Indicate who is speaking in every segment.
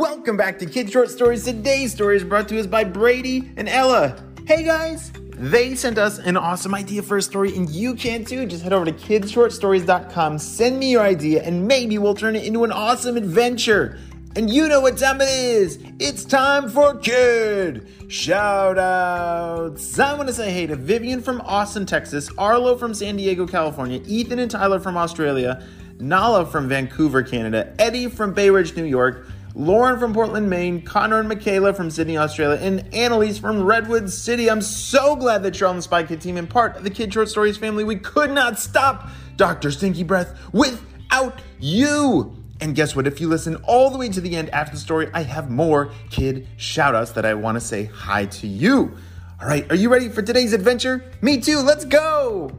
Speaker 1: Welcome back to Kid Short Stories. Today's story is brought to us by Brady and Ella. Hey guys! They sent us an awesome idea for a story, and you can too. Just head over to kidshortstories.com, send me your idea, and maybe we'll turn it into an awesome adventure. And you know what time it is. It's time for Kid Shout Outs. I want to say hey to Vivian from Austin, Texas, Arlo from San Diego, California, Ethan and Tyler from Australia, Nala from Vancouver, Canada, Eddie from Bay Ridge, New York, Lauren from Portland, Maine, Connor and Michaela from Sydney, Australia, and Annalise from Redwood City. I'm so glad that you're on the Spy Kid team and part of the Kid Short Stories family. We could not stop Dr. Stinky Breath without you. And guess what? If you listen all the way to the end after the story, I have more kid shoutouts that I want to say hi to you. All right, are you ready for today's adventure? Me too, let's go!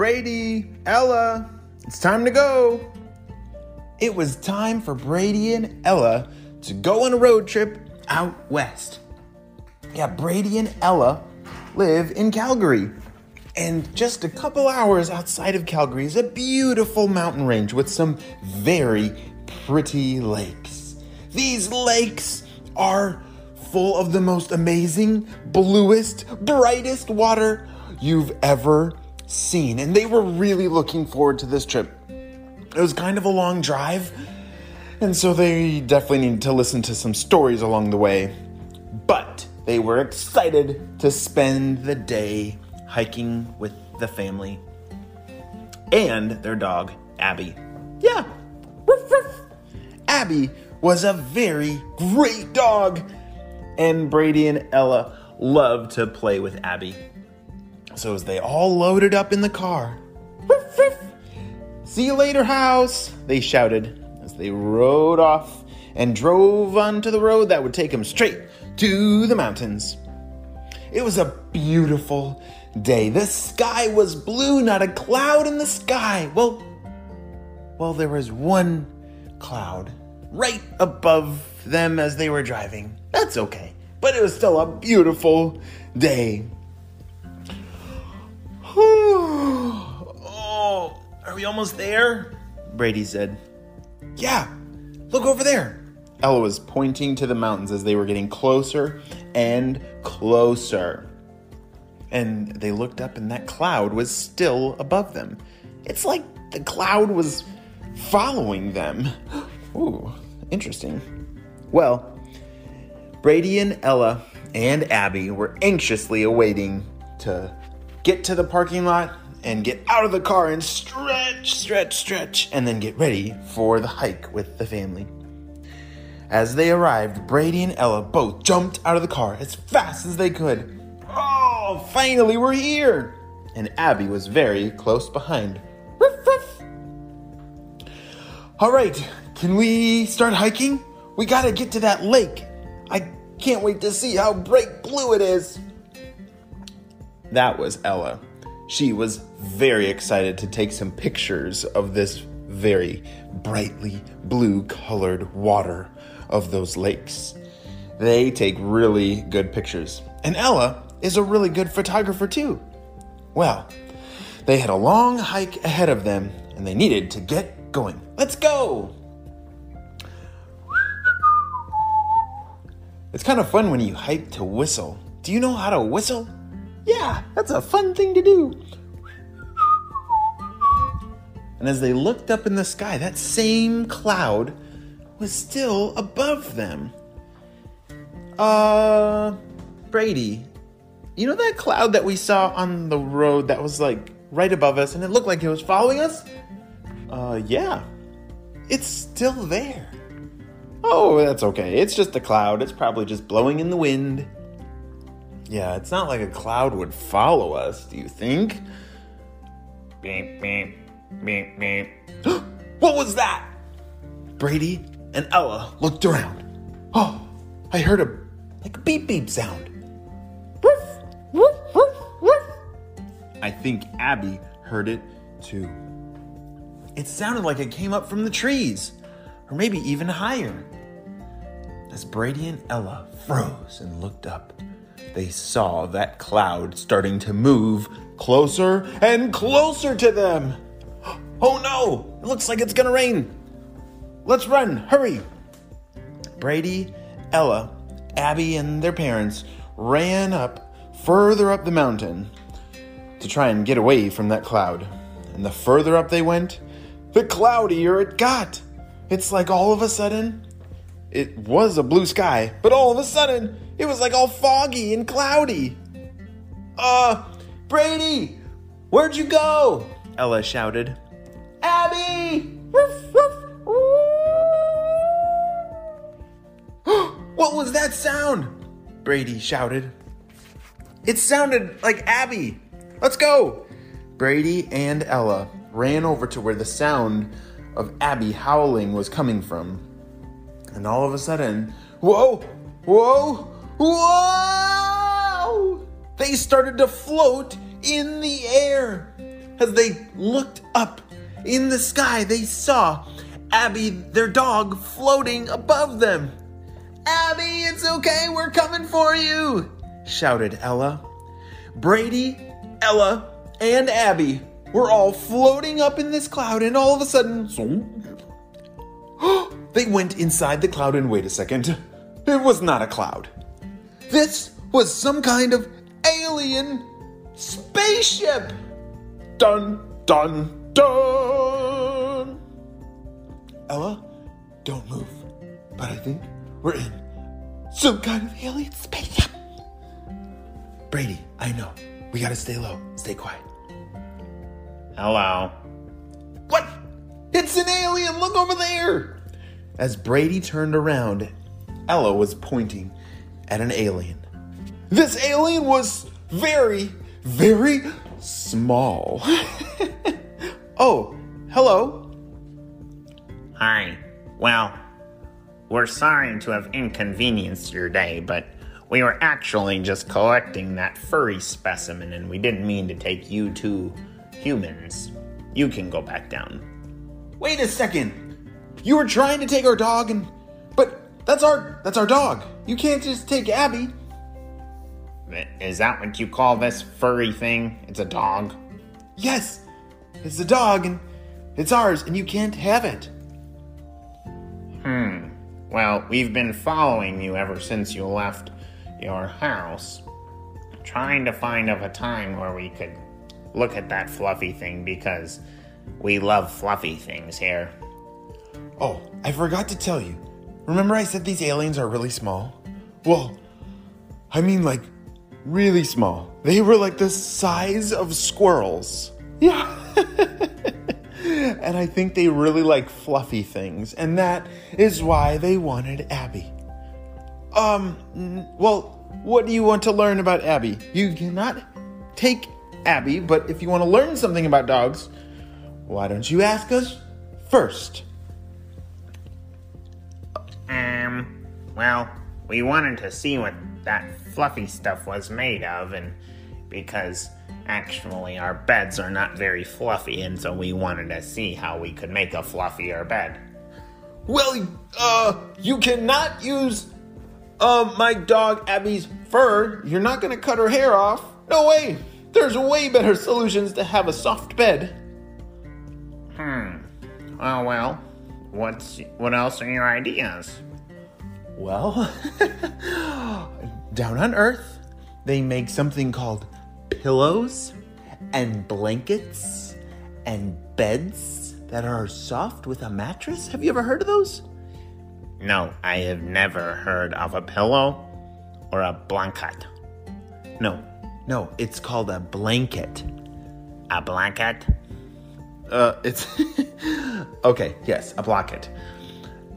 Speaker 1: Brady, Ella, it's time to go. It was time for Brady and Ella to go on a road trip out west. Yeah, Brady and Ella live in Calgary. And just a couple hours outside of Calgary is a beautiful mountain range with some very pretty lakes. These lakes are full of the most amazing, bluest, brightest water you've ever seen. And they were really looking forward to this trip. It was kind of a long drive, and so they definitely needed to listen to some stories along the way. But they were excited to spend the day hiking with the family and their dog, Abby. Yeah. Abby was a very great dog, and Brady and Ella loved to play with Abby. So as they all loaded up in the car, woof, woof. See you later, house, they shouted as they rode off and drove onto the road that would take them straight to the mountains. It was a beautiful day. The sky was blue, not a cloud in the sky. Well, well, there was one cloud right above them as they were driving. That's okay, but it was still a beautiful day. Oh, are we almost there? Brady said. Yeah, look over there. Ella was pointing to the mountains as they were getting closer and closer. And they looked up, and that cloud was still above them. It's like the cloud was following them. Ooh, interesting. Well, Brady and Ella and Abby were anxiously awaiting to get to the parking lot and get out of the car and stretch, stretch, stretch, and then get ready for the hike with the family. As they arrived, Brady and Ella both jumped out of the car as fast as they could. Oh, finally, we're here! And Abby was very close behind. Ruff, ruff. All right, can we start hiking? We gotta get to that lake. I can't wait to see how bright blue it is. That was Ella. She was very excited to take some pictures of this very brightly blue colored water of those lakes. They take really good pictures. And Ella is a really good photographer too. Well, they had a long hike ahead of them and they needed to get going. Let's go! It's kind of fun when you hike to whistle. Do you know how to whistle? Yeah, that's a fun thing to do. And as they looked up in the sky, that same cloud was still above them. Uh, Brady, you know that cloud that we saw on the road that was like right above us and it looked like it was following us? Uh, yeah. It's still there. Oh, that's okay. It's just a cloud. It's probably just blowing in the wind. Yeah, it's not like a cloud would follow us, do you think? Beep, beep, beep, beep. what was that? Brady and Ella looked around. Oh, I heard a like a beep beep sound. Woof, woof, woof, woof. I think Abby heard it too. It sounded like it came up from the trees, or maybe even higher. As Brady and Ella froze and looked up, they saw that cloud starting to move closer and closer to them. Oh no! It looks like it's gonna rain. Let's run! Hurry! Brady, Ella, Abby, and their parents ran up further up the mountain to try and get away from that cloud. And the further up they went, the cloudier it got. It's like all of a sudden, it was a blue sky, but all of a sudden, it was like all foggy and cloudy. Uh, Brady, where'd you go? Ella shouted. Abby! Woof, woof, what was that sound? Brady shouted. It sounded like Abby. Let's go! Brady and Ella ran over to where the sound of Abby howling was coming from. And all of a sudden, whoa, whoa, whoa! They started to float in the air. As they looked up in the sky, they saw Abby, their dog, floating above them. Abby, it's okay, we're coming for you, shouted Ella. Brady, Ella, and Abby were all floating up in this cloud, and all of a sudden, they went inside the cloud. And wait a second, it was not a cloud. This was some kind of alien spaceship. Dun, dun, dun. Ella, don't move. But I think we're in some kind of alien spaceship. Brady, I know. We gotta stay low. Stay quiet.
Speaker 2: Hello.
Speaker 1: What? It's an alien! Look over there! As Brady turned around, Ella was pointing at an alien. This alien was very, very small. oh, hello.
Speaker 2: Hi. Well, we're sorry to have inconvenienced your day, but we were actually just collecting that furry specimen and we didn't mean to take you two humans. You can go back down.
Speaker 1: Wait a second. You were trying to take our dog and that's our that's our dog. You can't just take Abby.
Speaker 2: Is that what you call this furry thing? It's a dog?
Speaker 1: Yes. It's a dog and it's ours and you can't have it.
Speaker 2: Hmm. Well, we've been following you ever since you left your house, trying to find of a time where we could look at that fluffy thing because we love fluffy things here.
Speaker 1: Oh, I forgot to tell you. Remember I said these aliens are really small? Well, I mean like really small. They were like the size of squirrels. Yeah. and I think they really like fluffy things, and that is why they wanted Abby. Um, well, what do you want to learn about Abby? You cannot take Abby, but if you want to learn something about dogs, why don't you ask us first?
Speaker 2: Well, we wanted to see what that fluffy stuff was made of, and because actually our beds are not very fluffy, and so we wanted to see how we could make a fluffier bed.
Speaker 1: Well, uh, you cannot use, uh, my dog Abby's fur. You're not gonna cut her hair off. No way. There's way better solutions to have a soft bed.
Speaker 2: Hmm. Oh well. What's what else are your ideas?
Speaker 1: Well, down on Earth, they make something called pillows and blankets and beds that are soft with a mattress. Have you ever heard of those?
Speaker 2: No, I have never heard of a pillow or a blanket.
Speaker 1: No, no, it's called a blanket.
Speaker 2: A blanket?
Speaker 1: Uh, it's okay. Yes, a blanket.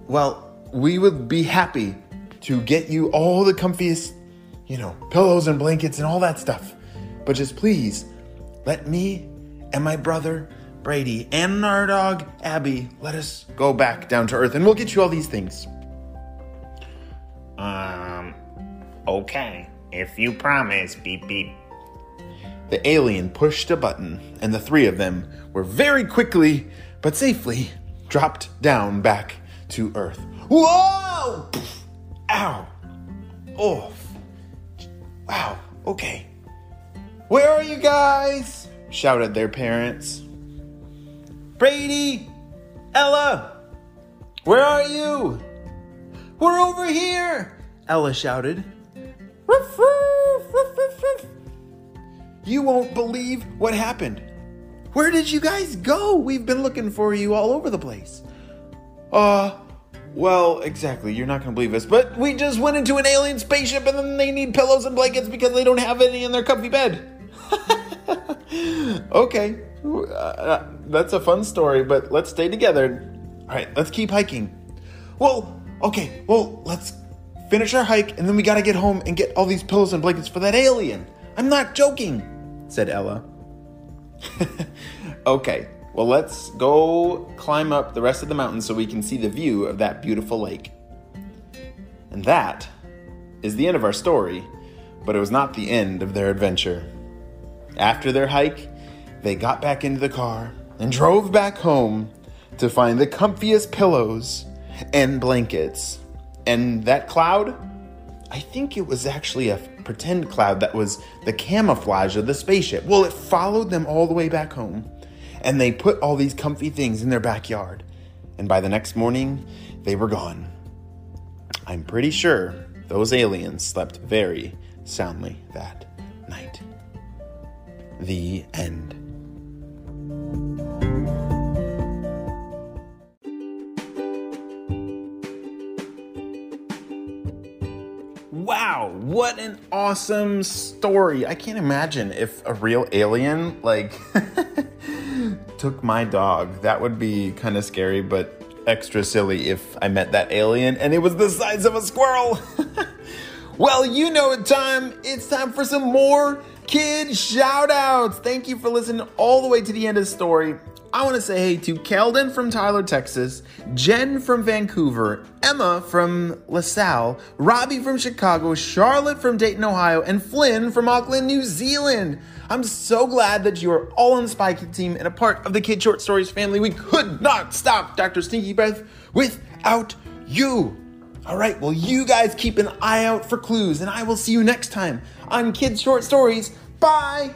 Speaker 1: Well, we would be happy to get you all the comfiest, you know, pillows and blankets and all that stuff. But just please let me and my brother Brady and our dog Abby let us go back down to earth and we'll get you all these things.
Speaker 2: Um, okay. If you promise, beep beep.
Speaker 1: The alien pushed a button, and the three of them were very quickly but safely dropped down back to Earth. Whoa! Ow! Oh! Wow, okay. Where are you guys? shouted their parents. Brady! Ella! Where are you? We're over here! Ella shouted. "Ruff, ruff, ruff, ruff, ruff." You won't believe what happened. Where did you guys go? We've been looking for you all over the place. Uh, well, exactly. You're not going to believe us, but we just went into an alien spaceship and then they need pillows and blankets because they don't have any in their comfy bed. okay. Uh, that's a fun story, but let's stay together. All right, let's keep hiking. Well, okay, well, let's finish our hike and then we got to get home and get all these pillows and blankets for that alien. I'm not joking, said Ella. okay, well, let's go climb up the rest of the mountain so we can see the view of that beautiful lake. And that is the end of our story, but it was not the end of their adventure. After their hike, they got back into the car and drove back home to find the comfiest pillows and blankets. And that cloud, I think it was actually a pretend cloud that was the camouflage of the spaceship. Well, it followed them all the way back home, and they put all these comfy things in their backyard. And by the next morning, they were gone. I'm pretty sure those aliens slept very soundly that night. The end. Wow, what an awesome story. I can't imagine if a real alien like took my dog. That would be kind of scary, but extra silly if I met that alien and it was the size of a squirrel. well, you know it's time. It's time for some more kid shout outs. Thank you for listening all the way to the end of the story. I want to say hey to Keldon from Tyler, Texas, Jen from Vancouver, Emma from LaSalle, Robbie from Chicago, Charlotte from Dayton, Ohio, and Flynn from Auckland, New Zealand. I'm so glad that you are all on the Spy Kid team and a part of the Kid Short Stories family. We could not stop Dr. Stinky Breath without you. All right, well, you guys keep an eye out for clues, and I will see you next time on Kids Short Stories. Bye!